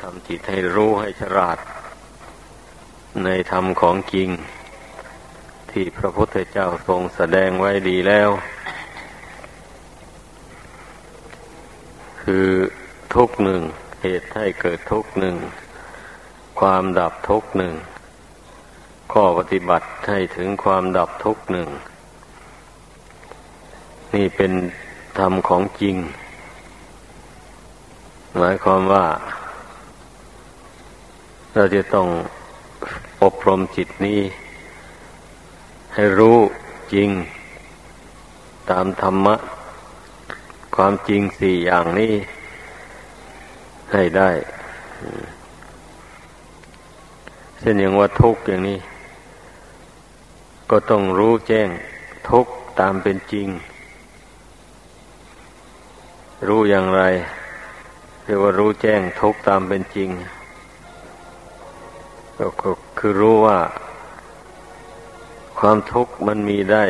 ทำจิตให้รู้ให้ฉลาด ในธรรมของจริง ที่พระพุทธเจ้าทรงแสดงไว้ดีแล้ว คือทุกหนึ่ง เหตุให้เกิดทุกหนึ่ง ความดับทุกหนึ่ง ข้อปฏิบัติให้ถึงความดับทุกหนึ่ง นี่เป็นธรรมของจริง หมายความว่า เราจะต้องอบรมจิตนี้ ให้รู้จริง ตามธรรมะ ความจริงสี่อย่างนี้ให้ได้เช่นอย่างว่าทุกข์อย่างนี้ ก็ต้องรู้แจ้งทุกข์ตามเป็นจริง รู้อย่างไรเรียกว่ารู้แจ้งทุกข์ตามเป็นจริง ก็คือรู้ว่า ความทุกข์มันมีได้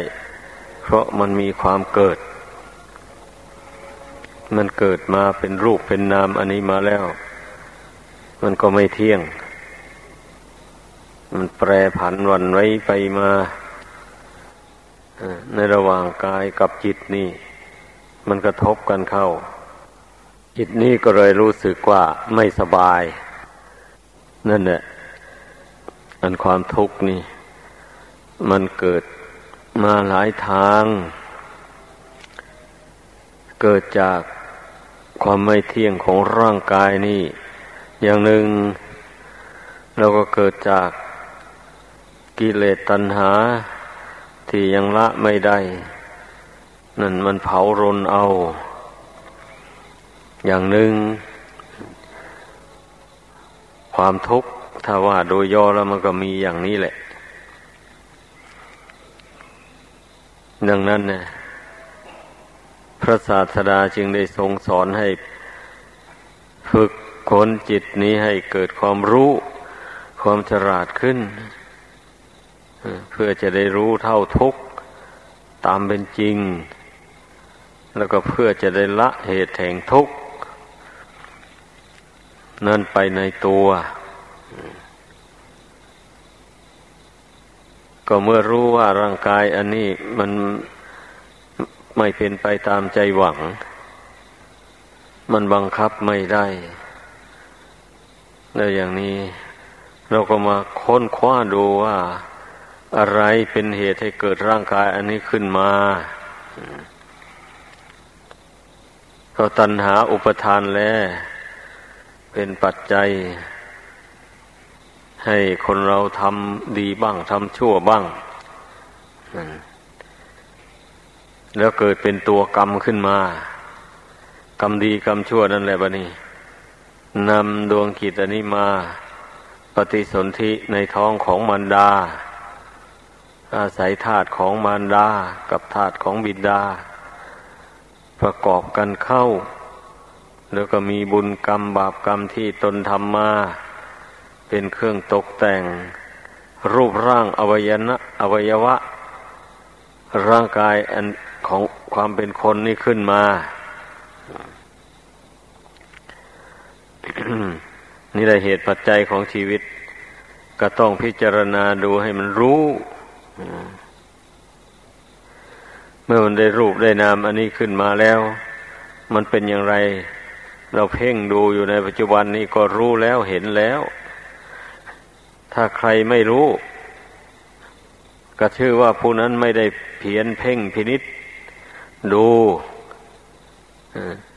เพราะมันมีความเกิด มันเกิดมาเป็นรูปเป็นนามอันนี้มาแล้ว มันก็ไม่เที่ยง มันแปรผันวันไว้ไปมาในระหว่างกายกับจิตนี่ มันกระทบกันเข้า จิตนี้ก็เลยรู้สึกว่าไม่สบาย นั่นแหละ อันความทุกข์นี่ มันเกิดมาหลายทาง เกิดจากความไม่เที่ยงของร่างกายนี่ อย่างหนึ่งเราก็เกิดจากกิเลสตัณหา ที่ยังละไม่ได้ นั่นมันเผารนเอา อย่างหนึ่ง ความทุกข์ ถ้าว่าโดยย่อแล้วมันก็มีอย่างนี้แหละ ดังนั้นนี่ยพระศาสดาจึงได้ทรงสอนให้ ฝึกขนจิตนี้ให้เกิดความรู้ ความฉลาดขึ้น เพื่อจะได้รู้เท่าทุกตามเป็นจริง แล้วก็เพื่อจะได้ละเหตุแห่งทุกข์นั่นไปในตัว ก็เมื่อรู้ว่าร่างกายอันนี้มันไม่เป็นไปตามใจหวัง มันบังคับไม่ได้ แล้วอย่างนี้เราก็มาค้นคว้าดูว่าอะไรเป็นเหตุให้เกิดร่างกายอันนี้ขึ้นมาก็ตัณหาอุปทานแลเป็นปัจจัย ให้คนเราทำดีบ้างทำชั่วบ้าง แล้วเกิดเป็นตัวกรรมขึ้นมา กรรมดีกรรมชั่วนั่นแหละบะนี่นำดวงกิจอันนี้มา ปฏิสนธิในท้องของมารดา อาศัยธาตุของมารดา กับธาตุของบิดา ประกอบกันเข้า แล้วก็มีบุญกรรมบาปกรรมที่ตนทำมา เป็นเครื่องตกแต่ง รูปร่างอวัยนะอวัยวะ ร่างกายอันของความเป็นคนนี่ขึ้นมา นี่แหละเหตุปัจจัยของชีวิต ก็ต้องพิจารณาดูให้มันรู้เมื่อมันได้รูปได้นามอันนี้ขึ้นมาแล้ว มันเป็นอย่างไร เราเพ่งดูอยู่ในปัจจุบันนี้ก็รู้แล้วเห็นแล้ว ถ้าใครไม่รู้ ก็ชื่อว่าผู้นั้นไม่ได้เพียนเพ่งพินิษดู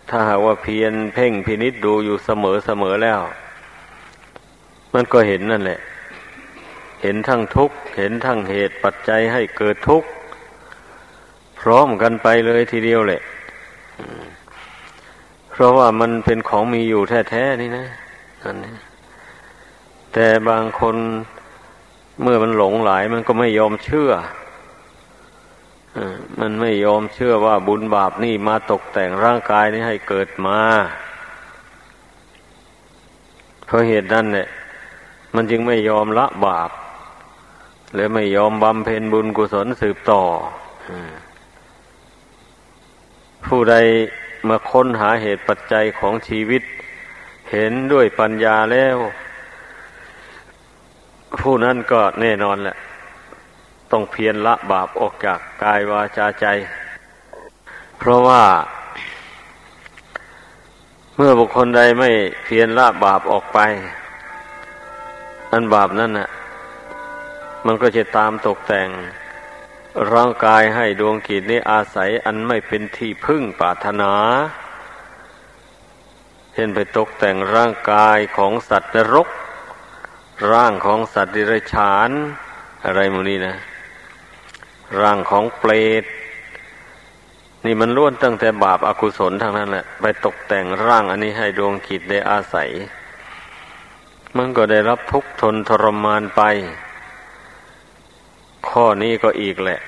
ถ้าหากว่าเพียนเพ่งพินิษดูอยู่เสมอเสมอแล้ว มันก็เห็นนั่นแหละ เห็นทั้งทุกข์ เห็นทั้งเหตุปัจจัยให้เกิดทุกข์ พร้อมกันไปเลยทีเดียวแหละเพราะว่ามันเป็นของมีอยู่แท้ๆนี่นะอันนี้ แต่บางคนเมื่อมันหลงหลายมันก็ไม่ยอมเชื่อมันไม่ยอมเชื่อว่าบุญบาปนี่มาตกแต่งร่างกายนี้ให้เกิดมาเพราะเหตุนั้นเนี่ย มันจึงไม่ยอมละบาปและไม่ยอมบำเพ็ญบุญกุศลสืบต่อผู้ใดมาค้นหาเหตุปัจจัยของชีวิต เห็นด้วยปัญญาแล้ว ผู้นั้นก็แน่นอนแหละ ต้องเพียรละบาปออกจากกายวาจาใจ เพราะว่า เมื่อบุคคลใดไม่เพียรละบาปออกไป อันบาปนั่นน่ะ มันก็จะตามตกแต่งร่างกายให้ดวงกิจนี้อาศัยอันไม่เป็นที่พึ่งปรารถนา เช่นไปตกแต่งร่างกายของสัตว์นรก ร่างของสัตว์ดิรัจฉาน อะไรมูนี้นะ ร่างของเปรตนี่มันล้วนตั้งแต่บาปอากุศลทางนั้นแหละ ไปตกแต่งร่างอันนี้ให้ดวงกิจได้อาศัย มันก็ได้รับทุกข์ทนทรมานไป ข้อนี้ก็อีกแหละ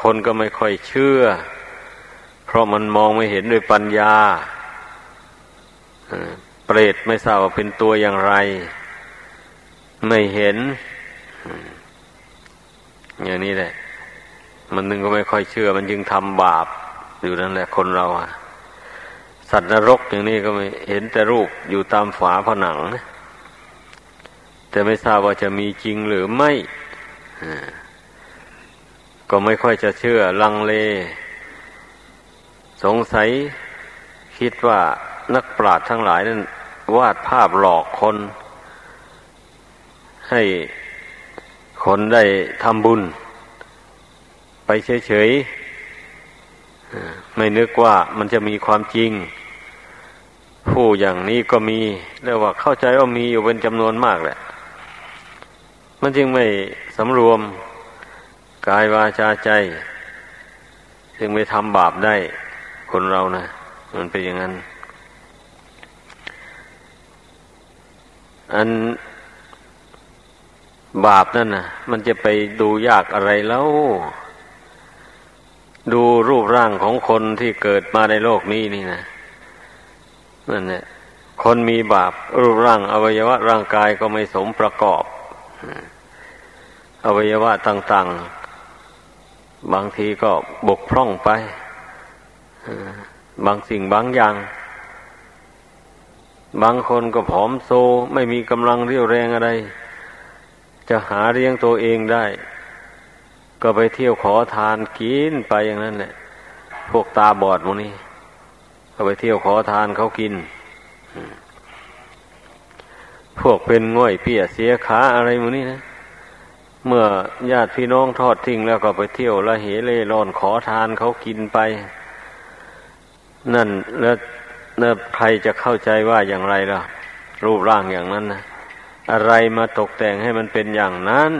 คนก็ไม่ค่อยเชื่อ เพราะมันมองไม่เห็นด้วยปัญญาเปรตไม่ทราบว่าเป็นตัวอย่างไร ไม่เห็น อย่างนี้แหละ มันนึงก็ไม่ค่อยเชื่อ มันจึงทำบาป อยู่นั่นแหละคนเราอะสัตว์นรกอย่างนี้ก็ไม่เห็นแต่รูปอยู่ตามฝาผนัง แต่ไม่ทราบว่าจะมีจริงหรือไม่ ก็ไม่ค่อยจะเชื่อลังเล สงสัยคิดว่านักปราชญ์ทั้งหลายนั้นวาดภาพหลอกคน ให้คนได้ทำบุญ ไปเฉยๆไม่นึกว่ามันจะมีความจริง ผู้อย่างนี้ก็มีเรียกว่าเข้าใจว่ามีอยู่เป็นจำนวนมากแหละ มันจึงไม่สำรวมกายวาจาใจ จึงไม่ทำบาปได้คนเรานะมันเป็นอย่างนั้น อัน บาปนั่นนะมันจะไปดูยากอะไรแล้ว ดูรูปร่างของคนที่เกิดมาในโลกนี้นี่นะนั่นแหละคนมีบาป รูปร่าง อวัยวะร่างกายก็ไม่สมประกอบ อวัยวะต่าง ๆ บางทีก็บกพร่องไปบางสิ่งบางอย่าง บางคนก็ผอมโซ ไม่มีกำลังเรี่ยวแรงอะไร จะหาเลี้ยงตัวเองได้ ก็ไปเที่ยวขอทานกินไปอย่างนั้นแหละ พวกตาบอดพวกนี้ก็ไปเที่ยวขอทานเขากิน พวกเป็นง่อยเพี้ยเสียขาอะไรพวกนี้นะ เมื่อญาติพี่น้องทอดทิ้งแล้วก็ไปเที่ยวละเหเล่ร่อนขอทานเขากินไป นั่นแล้วแล้วใครจะเข้าใจว่าอย่างไรล่ะ รูปร่างอย่างนั้นนะ อะไรมาตกแต่งให้มันเป็นอย่างนั้น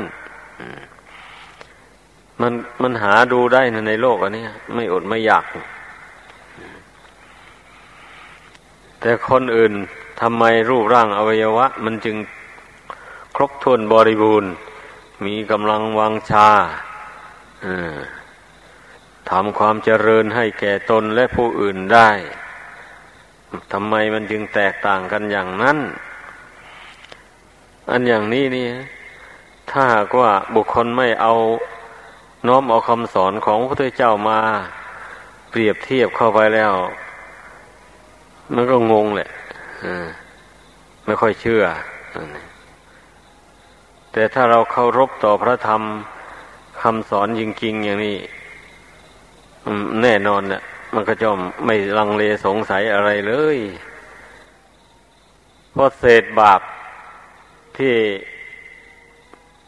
มันมันหาดูได้นะในโลกอันนี้ไม่อดไม่อยาก แต่คนอื่นทำไมรูปร่างอวัยวะ มันจึงครบถ้วนบริบูรณ์ มีกำลังวังชาทำความเจริญให้แก่ตนและผู้อื่นได้ทำไมมันจึงแตกต่างกันอย่างนั้น อันอย่างนี้นี่ ถ้าหากว่าบุคคลไม่เอาน้อมเอาคำสอนของพระพุทธเจ้ามา เปรียบเทียบเข้าไปแล้ว มันก็งงแหละไม่ค่อยเชื่อ แต่ถ้าเราเคารพต่อพระธรรมคำสอนจริงๆอย่างนี้แน่นอนเนี่ยมันก็จะไม่ลังเลสงสัยอะไรเลย เพราะเศษบาป ที่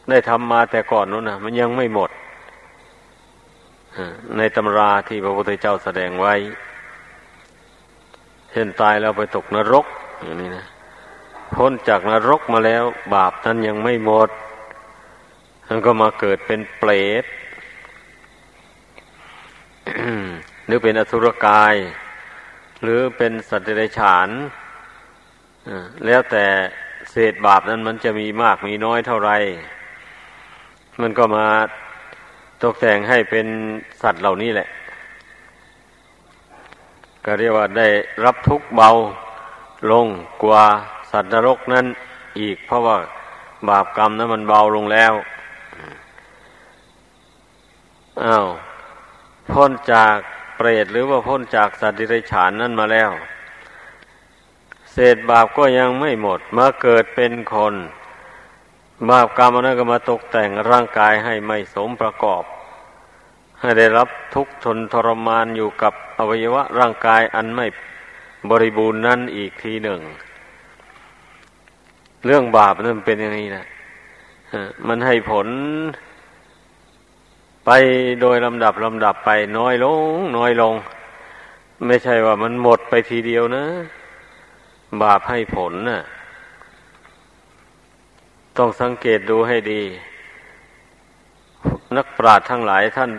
ได้ทำมาแต่ก่อนนู้นนะมันยังไม่หมดในตำราที่พระพุทธเจ้าแสดงไว้ เช่นตายแล้วไปตกนรก อย่างนี้นะพ้นจากนรกมาแล้ว บาปนั้นยังไม่หมดมันก็มาเกิดเป็นเปรตหรือเป็นอสุรกาย หรือเป็นสัตว์เดรัจฉานแล้วแต่ เศษบาปนั้นมันจะมีมากมีน้อยเท่าไร มันก็มาตกแต่งให้เป็นสัตว์เหล่านี้แหละ ก็เรียกว่าได้รับทุกเบาลงกว่าสัตว์นรกนั้นอีก เพราะว่าบาปกรรมนั้นมันเบาลงแล้วอ้าวพ้นจากเปรตหรือว่าพ้นจากสัตว์ดิเรกชันนั่นมาแล้ว เศษบาปก็ยังไม่หมด มาเกิดเป็นคน บาปกรรมนั้นก็มาตกแต่งร่างกายให้ไม่สมประกอบ ให้ได้รับทุกข์ทนทรมานอยู่กับอวัยวะร่างกายอันไม่บริบูรณ์นั่นอีกทีหนึ่ง เรื่องบาปนั่นเป็นอย่างนี้นะมันให้ผลไปโดยลำดับลำดับไปน้อยลง น้อยลง ไม่ใช่ว่ามันหมดไปทีเดียวนะ บาปให้ผลนะ่ะ ต้องสังเกตดูให้ดี นักปราชญ์ทั้งหลายท่าน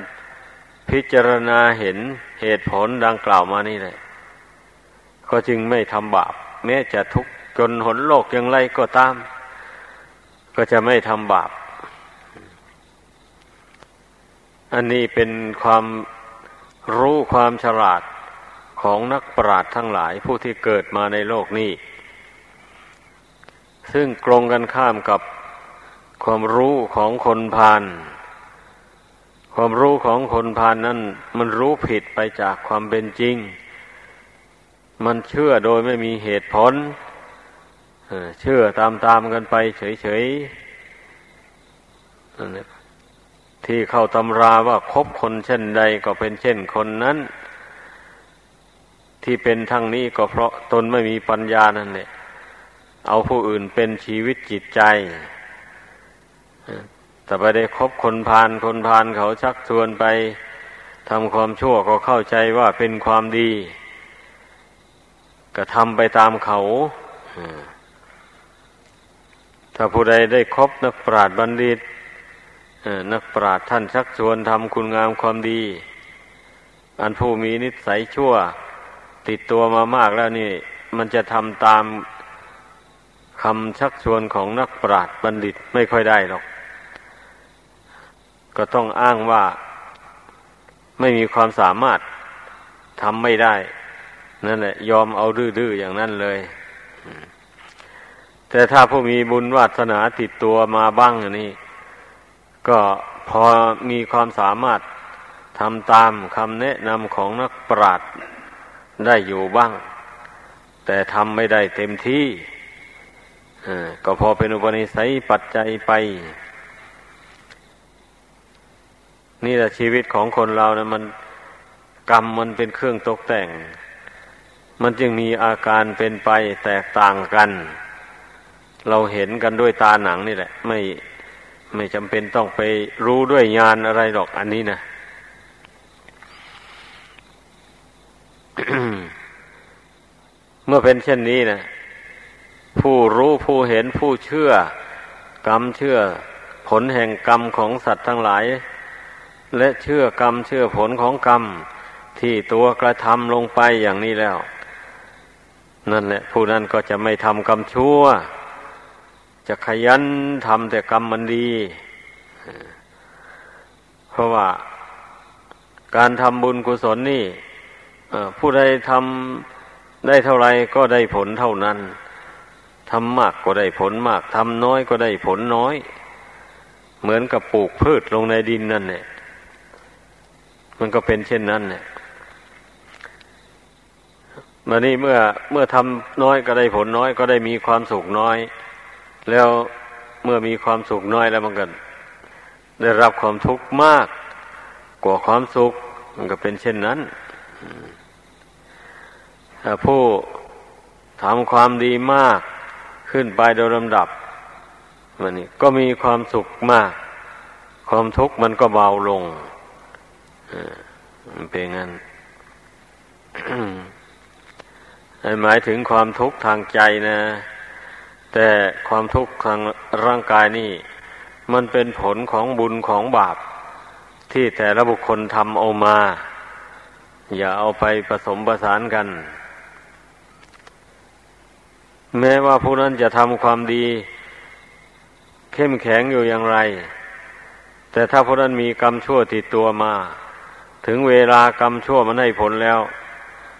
พิจารณาเห็นเหตุผลดังกล่าวมานี่แหละ ก็จึงไม่ทำบาป แม้จะทุกข์จนหนโลกอย่างไรก็ตาม ก็จะไม่ทำบาป อันนี้เป็นความรู้ความฉลาด ของนักปราชญ์ทั้งหลายผู้ที่เกิดมาในโลกนี้ ซึ่งตรงกันข้ามกับความรู้ของคนพาลความรู้ของคนพาลนนั้น มันรู้ผิดไปจากความเป็นจริง มันเชื่อโดยไม่มีเหตุผลเชื่อตามๆกันไปเฉยๆที่เข้าตำราว่าคบคนเช่นใดก็เป็นเช่นคนนั้น ที่เป็นทั้งนี้ก็เพราะตนไม่มีปัญญานั่นแหละเอาผู้อื่นเป็นชีวิตจิตใจ แต่ไปได้คบคนพาลคนพาลเขาชักชวนไปทำความชั่วก็เข้าใจว่าเป็นความดี ก็ทำไปตามเขาถ้าผู้ใดได้คบนักปราชญ์บัณฑิตนักปราชญ์ท่านชักชวนทำคุณงามความดี อันผู้มีนิสัยชั่ว ติดตัวมามากแล้วนี่ มันจะทำตามคำชักชวนของนักปราชญ์บัณฑิตไม่ค่อยได้หรอก ก็ต้องอ้างว่าไม่มีความสามารถทำไม่ได้ นั่นแหละ ยอมเอาดื้อๆอย่างนั้นเลย แต่ถ้าผู้มีบุญวาสนาติดตัวมาบ้างนี่ ก็พอมีความสามารถทำตามคำแนะนำของนักปราชญ์ ได้อยู่บ้าง แต่ทำไม่ได้เต็มที่ก็พอเป็นอุปนิสัยปัจจัยไป นี่แหละชีวิตของคนเรานะมันกรรมมันเป็นเครื่องตกแต่ง มันจึงมีอาการเป็นไปแตกต่างกัน เราเห็นกันด้วยตาหนังนี่แหละ ไม่ไม่จำเป็นต้องไปรู้ด้วยญาณอะไรหรอกอันนี้นะ เมื่อเป็นเช่นนี้นะผู้รู้ผู้เห็นผู้เชื่อกรรมเชื่อผลแห่งกรรมของสัตว์ทั้งหลาย และเชื่อกรรมเชื่อผลของกรรมที่ตัวกระทำลงไปอย่างนี้แล้ว นั่นแหละ ผู้นั้นก็จะไม่ทำกรรมชั่ว จะขยันทำแต่กรรมมันดี เพราะว่าการทำบุญกุศลนี่ผู้ใดทำ ได้เท่าไรก็ได้ผลเท่านั้นทำมากก็ได้ผลมากทำน้อยก็ได้ผลน้อย เหมือนกับปลูกพืชลงในดินนั่นเนี่ยมันก็เป็นเช่นนั้นเนี่ยมานี่เมื่อเมื่อทำน้อยก็ได้ผลน้อย ก็ได้มีความสุขน้อย แล้วเมื่อมีความสุขน้อยแล้วมันก็ได้รับความทุกข์มาก กว่าความสุข มันก็เป็นเช่นนั้น ผู้ทำความดีมากขึ้นไปโดยลำดับมันนี่ก็มีความสุขมาก ความทุกข์มันก็เบาลงมันเป็นงั้นหมายถึงความทุกข์ทางใจนะ แต่ความทุกข์ทางร่างกายนี่ มันเป็นผลของบุญของบาป ที่แต่ละบุคคลทำเอามา อย่าเอาไปผสมประสานกัน แม้ว่าผู้นั้นจะทำความดี เข้มแข็งอยู่อย่างไร แต่ถ้าผู้นั้นมีกรรมชั่วติดตัวมา ถึงเวลากรรมชั่วมันให้ผลแล้ว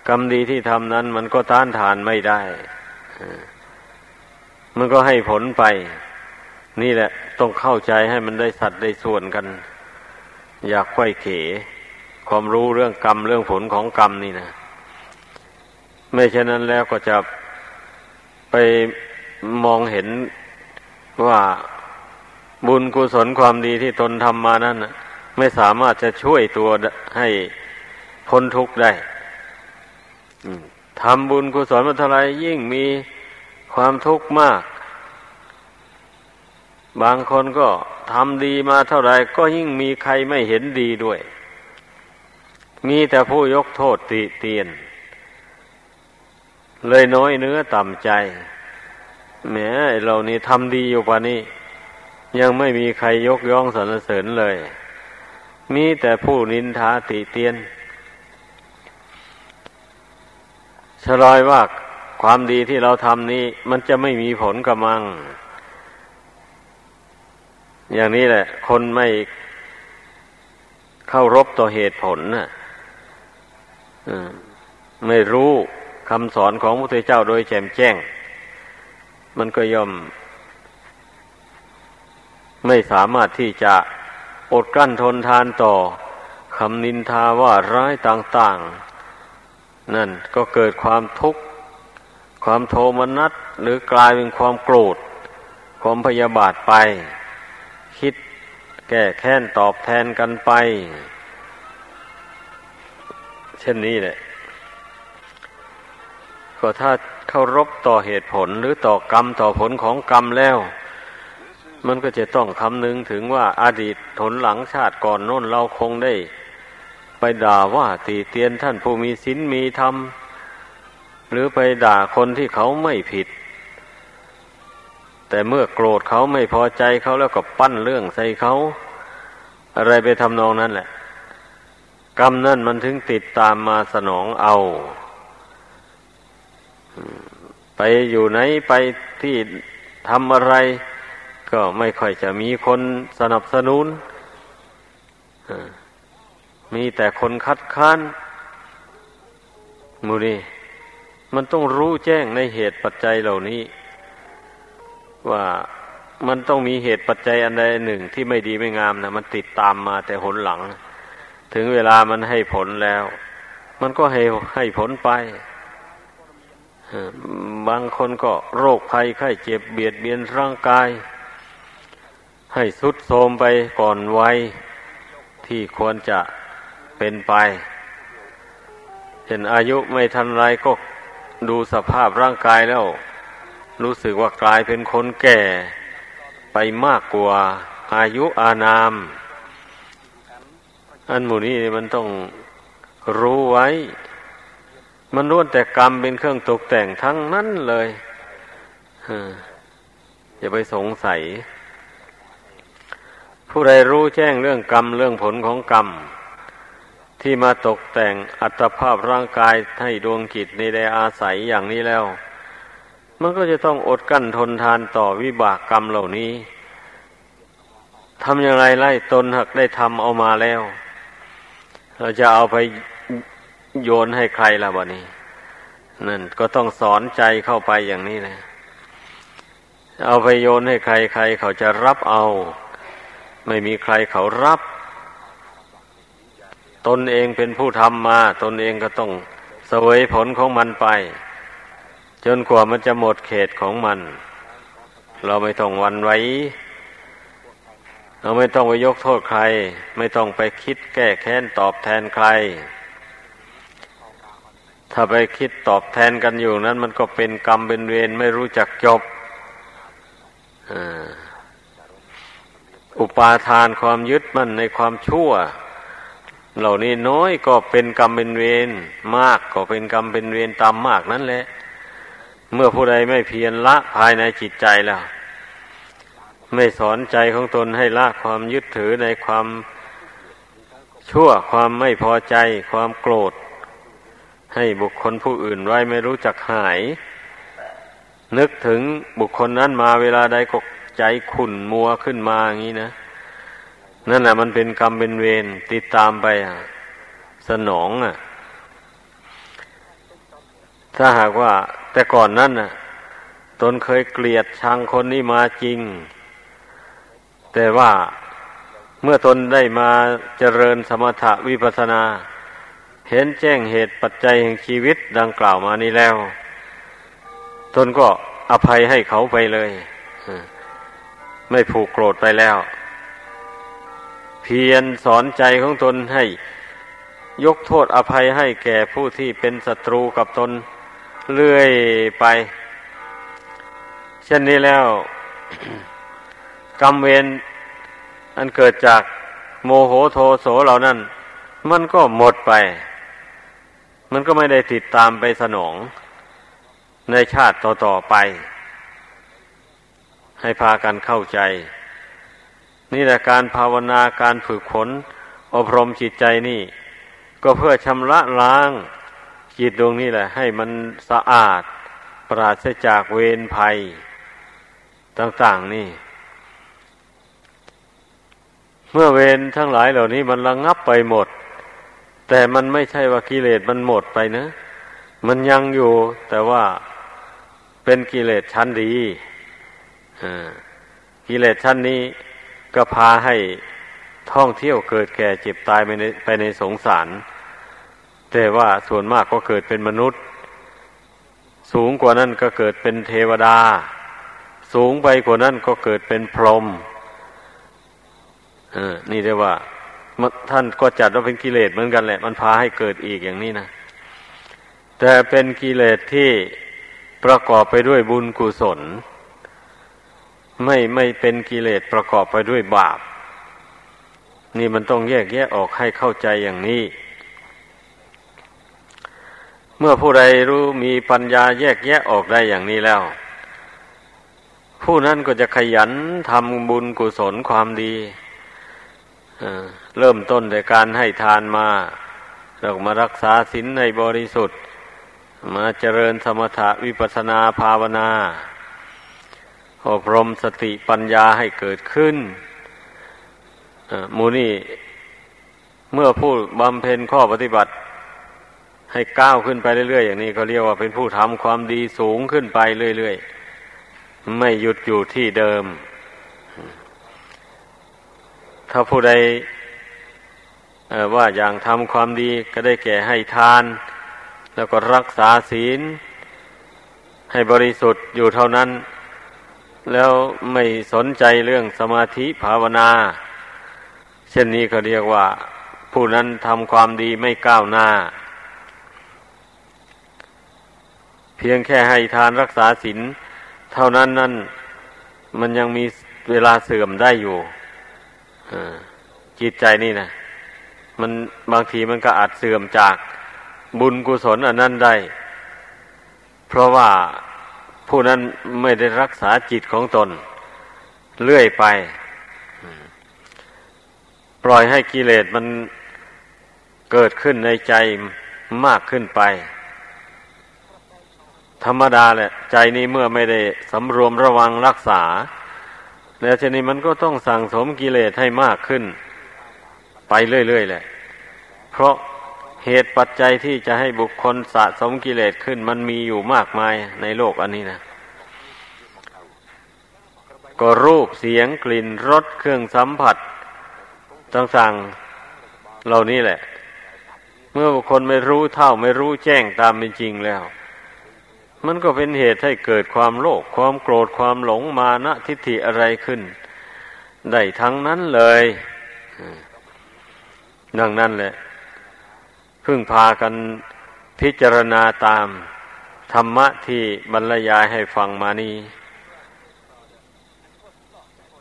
กรรมดีที่ทำนั้นมันก็ต้านทานไม่ได้ มันก็ให้ผลไป นี่แหละต้องเข้าใจให้มันได้สัตว์ได้ส่วนกัน อยากไข้เข ความรู้เรื่องกรรมเรื่องผลของกรรมนี่นะไม่เช่นนั้นแล้วก็จะ ไปมองเห็นว่าบุญกุศลความดีที่ตนทำมานั้นไม่สามารถจะช่วยตัวให้พ้นทุกข์ได้ทำบุญกุศลมาเท่าไรยิ่งมีความทุกข์มาก บางคนก็ทำดีมาเท่าไรก็ยิ่งมีใครไม่เห็นดีด้วย มีแต่ผู้ยกโทษติเตียน เลยน้อยเนื้อต่ำใจแหมเรานี่ทำดีอยู่ป่านี้ ยังไม่มีใครยกย่องสรรเสริญเลย มีแต่ผู้นินทาติเตียนฉลอยว่าความดีที่เราทำนี้ มันจะไม่มีผลกำมัง อย่างนี้แหละ คนไม่เข้ารบต่อเหตุผลน่ะไม่รู้ คำสอนของพระพุทธเจ้าโดยแจ่มแจ้ง มันก็ย่อม ไม่สามารถที่จะอดกลั้นทนทานต่อคำนินทาว่าร้ายต่างๆ นั่นก็เกิดความทุกข์ ความโทมนัสหรือกลายเป็นความโกรธ ความพยาบาทไป คิดแก้แค้นตอบแทนกันไป เช่นนี้แหละ ก็ถ้าเคารพต่อเหตุผลหรือต่อกรรมต่อผลของกรรมแล้ว มันก็จะต้องคำนึงถึงว่าอาดีตผลหลังชาติก่อนโน้นเราคงได้ ไปด่าว่าตีเตียนท่านผู้มีศีลมีธรรมหรือไปด่าคนที่เขาไม่ผิด แต่เมื่อโกรธเขาไม่พอใจเขาแล้วก็ปั้นเรื่องใส่เขา อะไรไปทำนองนั้นแหละ กรรมนั่นมันถึงติดตามมาสนองเอา ไปอยู่ไหนไปที่ทำอะไร ก็ไม่ค่อยจะมีคนสนับสนุนมีแต่คนคัดค้านมูนี่มันต้องรู้แจ้งในเหตุปัจจัยเหล่านี้ ว่ามันต้องมีเหตุปัจจัยอันใดหนึ่งที่ไม่ดีไม่งามนะมันติดตามมาแต่หนหลัง ถึงเวลามันให้ผลแล้ว มันก็ให้ให้ผลไป บางคนก็โรคภัยไข้เจ็บเบียดเบียนร่างกาย ให้สุดโทมไปก่อนวัยที่ควรจะเป็นไป เห็นอายุไม่ทันไรก็ดูสภาพร่างกายแล้ว รู้สึกว่ากลายเป็นคนแก่ไปมากกว่าอายุอานาม อันหมู่นี้มันต้องรู้ไว้ มันล้วนแต่กรรมเป็นเครื่องตกแต่งทั้งนั้นเลยอย่าไปสงสัย ผู้ใดรู้แจ้งเรื่องกรรมเรื่องผลของกรรม ที่มาตกแต่งอัตภาพร่างกายให้ดวงกิจในได้อาศัยอย่างนี้แล้ว มันก็จะต้องอดกั้นทนทานต่อวิบากกรรมเหล่านี้ทำอย่างไรไล่ตนหักได้ทำเอามาแล้ว เราจะเอาไป โยนให้ใครล่ะบะนี้ นั่นก็ต้องสอนใจเข้าไปอย่างนี้นะเอาไปโยนให้ใครใครเขาจะรับเอา ไม่มีใครเขารับ ตนเองเป็นผู้ทำมา ตนเองก็ต้องเสวยผลของมันไป จนกว่ามันจะหมดเขตของมัน เราไม่ต้องวันไว้ เราไม่ต้องไปยกโทษใคร ไม่ต้องไปคิดแก้แค้นตอบแทนใคร ถ้าไปคิดตอบแทนกันอยู่นั้น มันก็เป็นกรรมเป็นเวรไม่รู้จักจบอุปาทานความยึดมั่นในความชั่ว เหล่านี้น้อยก็เป็นกรรมเป็นเวรมากก็เป็นกรรมเป็นเวรตามมากนั่นแหละ เมื่อผู้ใดไม่เพียรละภายในจิตใจแล้ว ไม่สอนใจของตนให้ละความยึดถือในความชั่วความไม่พอใจ ความโกรธ ให้บุคคลผู้อื่นไว้ไม่รู้จักหาย นึกถึงบุคคลนั้นมาเวลาใดก็ใจขุ่นมัวขึ้นมาอย่างนี้นะ นั่นแหละมันเป็นกรรมเป็นเวรติดตามไปสนองอะ ถ้าหากว่า แต่ก่อนนั้นน่ะ ตนเคยเกลียดชังคนนี้มาจริง แต่ว่าเมื่อตนได้มาเจริญสมถะวิปัสนา เห็นแจ้งเหตุปัจจัยแห่งชีวิตดังกล่าวมานี้แล้ว ตนก็อภัยให้เขาไปเลย ไม่ผูกโกรธไปแล้ว เพียรสอนใจของตนให้ยกโทษอภัยให้แก่ผู้ที่เป็นศัตรูกับตนเรื่อยไปเช่นนี้แล้ว กรรมเวรอันเกิดจากโมโหโทโสเหล่านั้น มันก็หมดไป มันก็ไม่ได้ติดตามไปสนอง ในชาติต่อๆไป ให้พากันเข้าใจ นี่แหละการภาวนาการฝึกฝนอบรมจิตใจนี่ ก็เพื่อชำระล้างจิตดวงนี้แหละ ให้มันสะอาด ปราศจากเวรภัย ต่างๆนี่ เมื่อเวรทั้งหลายเหล่านี้มันระงงับไปหมด แต่มันไม่ใช่ว่ากิเลสมันหมดไปนะ มันยังอยู่แต่ว่าเป็นกิเลสชั้นดีกิเลสชั้นนี้ก็พาให้ท่องเที่ยวเกิดแก่เจ็บตายไปในไปในสงสาร แต่ว่าส่วนมากก็เกิดเป็นมนุษย์ สูงกว่านั้นก็เกิดเป็นเทวดา สูงไปกว่านั้นก็เกิดเป็นพรหมนี่เรียกว่า ท่านก็จัดว่าเป็นกิเลสเหมือนกันแหละ มันพาให้เกิดอีกอย่างนี้นะแต่เป็นกิเลสที่ประกอบไปด้วยบุญกุศล ไม่ไม่เป็นกิเลสประกอบไปด้วยบาป นี่มันต้องแยกแยะออกให้เข้าใจอย่างนี้ เมื่อผู้ใดรู้มีปัญญาแยกแยะออกได้อย่างนี้แล้ว ผู้นั้นก็จะขยันทำบุญกุศลความดี เริ่มต้นในการให้ทานมาแล้วมารักษาศีลในบริสุทธิ์ มาเจริญสมถะวิปัสนาภาวนา อบรมสติปัญญาให้เกิดขึ้นมูนี่เมื่อผู้บำเพ็ญข้อปฏิบัติ ให้ก้าวขึ้นไปเรื่อยๆ อย่างนี้เขาเรียกว่าเป็นผู้ทำความดีสูงขึ้นไปเรื่อยๆ ไม่หยุดอยู่ที่เดิม ถ้าผู้ใด ว่าอย่างทำความดีก็ได้แก่ให้ทาน แล้วก็รักษาศีล ให้บริสุทธิ์อยู่เท่านั้น แล้วไม่สนใจเรื่องสมาธิภาวนา เช่นนี้เขาเรียกว่า ผู้นั้นทำความดีไม่ก้าวหน้า เพียงแค่ให้ทานรักษาศีลเท่านั้นนั่นมันยังมีเวลาเสื่อมได้อยู่จิตใจนี่นะ มันบางทีมันก็อาจเสื่อมจากบุญกุศลอันนั้นได้ เพราะว่าผู้นั้นไม่ได้รักษาจิตของตน เลื่อยไป ปล่อยให้กิเลสมันเกิดขึ้นในใจมากขึ้นไป ธรรมดาแหละ ใจนี้เมื่อไม่ได้สำรวมระวังรักษา แล้วทีนี้มันก็ต้องสั่งสมกิเลสให้มากขึ้น ไปเรื่อยๆแหละเพราะเหตุปัจจัยที่จะให้บุคคลสะสมกิเลสขึ้น มันมีอยู่มากมายในโลกอันนี้นะก็รูปเสียงกลิ่นรสเครื่องสัมผัสต่างๆเหล่านี้แหละ เมื่อบุคคลไม่รู้เท่าไม่รู้แจ้งตามเป็นจริงแล้ว มันก็เป็นเหตุให้เกิดความโลภความโกรธความหลงมานะทิฏฐิอะไรขึ้น ได้ทั้งนั้นเลย ดังนั้นแหละพึ่งพากันพิจารณาตาม ธรรมะที่บรรยายให้ฟังมานี้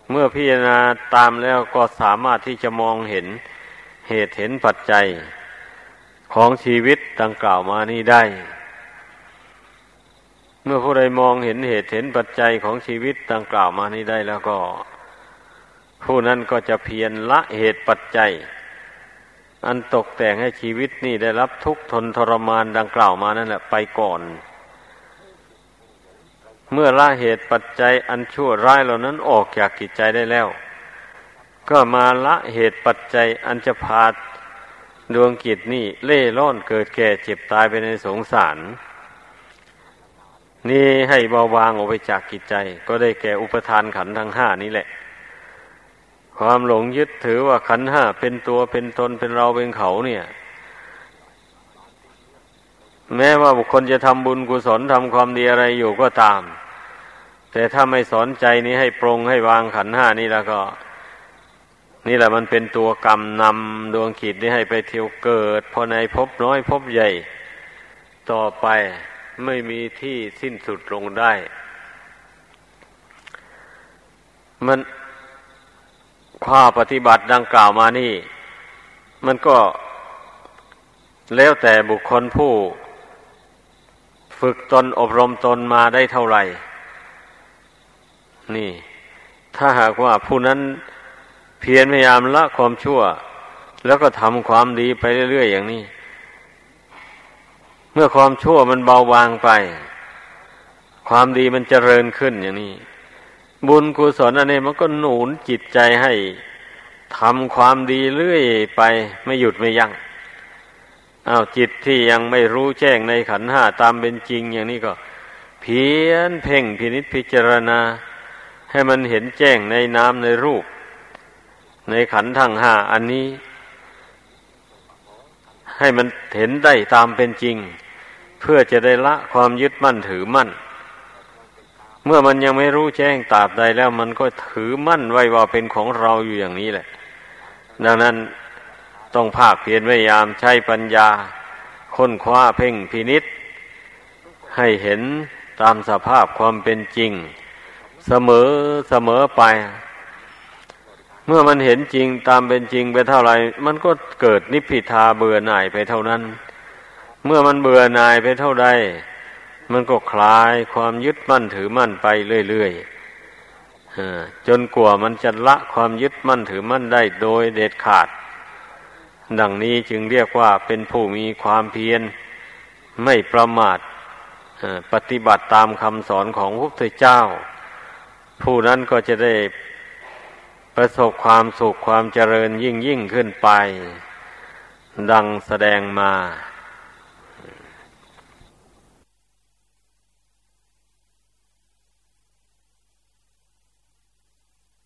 เมื่อพิจารณาตามแล้วก็สามารถที่จะมองเห็นเหตุเห็นปัจจัย ของชีวิตดังกล่าวมานี้ได้ เมื่อผู้ใดมองเห็นเหตุเห็นปัจจัยของชีวิตดังกล่าวมานี้ได้แล้วก็ ผู้นั้นก็จะเพียรละเหตุปัจจัย อันตกแต่งให้ชีวิตนี่ได้รับทุกข์ทนทรมานดังกล่าวมานั่นแหละไปก่อน เมื่อละเหตุปัจจัยอันชั่วร้ายเหล่านั้นออกจากกิจใจได้แล้ว ก็มาละเหตุปัจจัยอันจะพาดวงกิจนี่เล่ร่อนเกิดแก่เจ็บตายไปในสงสาร นี่ให้เบาบางออกไปจากกิจใจ ก็ได้แก่อุปทานขันทั้งห้านี้แหละ ความหลงยึดถือว่าขันห้าเป็นตัวเป็นตนเป็นเราเป็นเขาเนี่ย แม้ว่าบุคคลจะทำบุญกุศลทำความดีอะไรอยู่ก็ตาม แต่ถ้าไม่สอนใจนี้ให้ปรงให้วางขันห้านี่แล้วก็ นี่แหละมันเป็นตัวกรรมนำดวงขีดนี้ให้ไปเที่ยวเกิดพอในพบน้อยพบใหญ่ ต่อไปไม่มีที่สิ้นสุดลงได้ มัน ข้าปฏิบัติดังกล่าวมานี่ มันก็แล้วแต่บุคคลผู้ ฝึกตนอบรมตนมาได้เท่าไหร่ นี่ ถ้าหากว่าผู้นั้นเพียรพยายามละความชั่ว แล้วก็ทำความดีไปเรื่อยๆอย่างนี้ เมื่อความชั่วมันเบาบางไป ความดีมันเจริญขึ้นอย่างนี้ บุญกุศลอันนี้มันก็หนุนจิตใจให้ทำความดีเรื่อยไปไม่หยุดไม่ยัง้งอ้าวจิตที่ยังไม่รู้แจ้งในขันห้าตามเป็นจริงอย่างนี้ก็ เพียนเพ่งพินิษพิจารณา ให้มันเห็นแจ้งในนามในรูป ในขันทั้งห้าอันนี้ ให้มันเห็นได้ตามเป็นจริง เพื่อจะได้ละความยึดมั่นถือมั่น เมื่อมันยังไม่รู้แจ้งตราบใดแล้ว มันก็ถือมั่นไว้ว่าเป็นของเราอยู่อย่างนี้แหละ ดังนั้นต้องภาคเพียรพยายามใช้ปัญญา ค้นคว้าเพ่งพินิษให้เห็นตามสภาพความเป็นจริง เสมอเสมอไป เมื่อมันเห็นจริงตามเป็นจริงไปเท่าไหร่มันก็เกิดนิพพิทาเบื่อหน่ายไปเท่านั้น เมื่อมันเบื่อหน่ายไปเท่าใด มันก็คลายความยึดมั่นถือมั่นไปเรื่อยๆจนกว่ามันจะละความยึดมั่นถือมั่นได้โดยเด็ดขาด ดังนี้จึงเรียกว่าเป็นผู้มีความเพียรไม่ประมาทปฏิบัติตามคำสอนของพระพุทธเจ้า ผู้นั้นก็จะได้ประสบความสุขความเจริญยิ่งยิ่งขึ้นไป ดังแสดงมา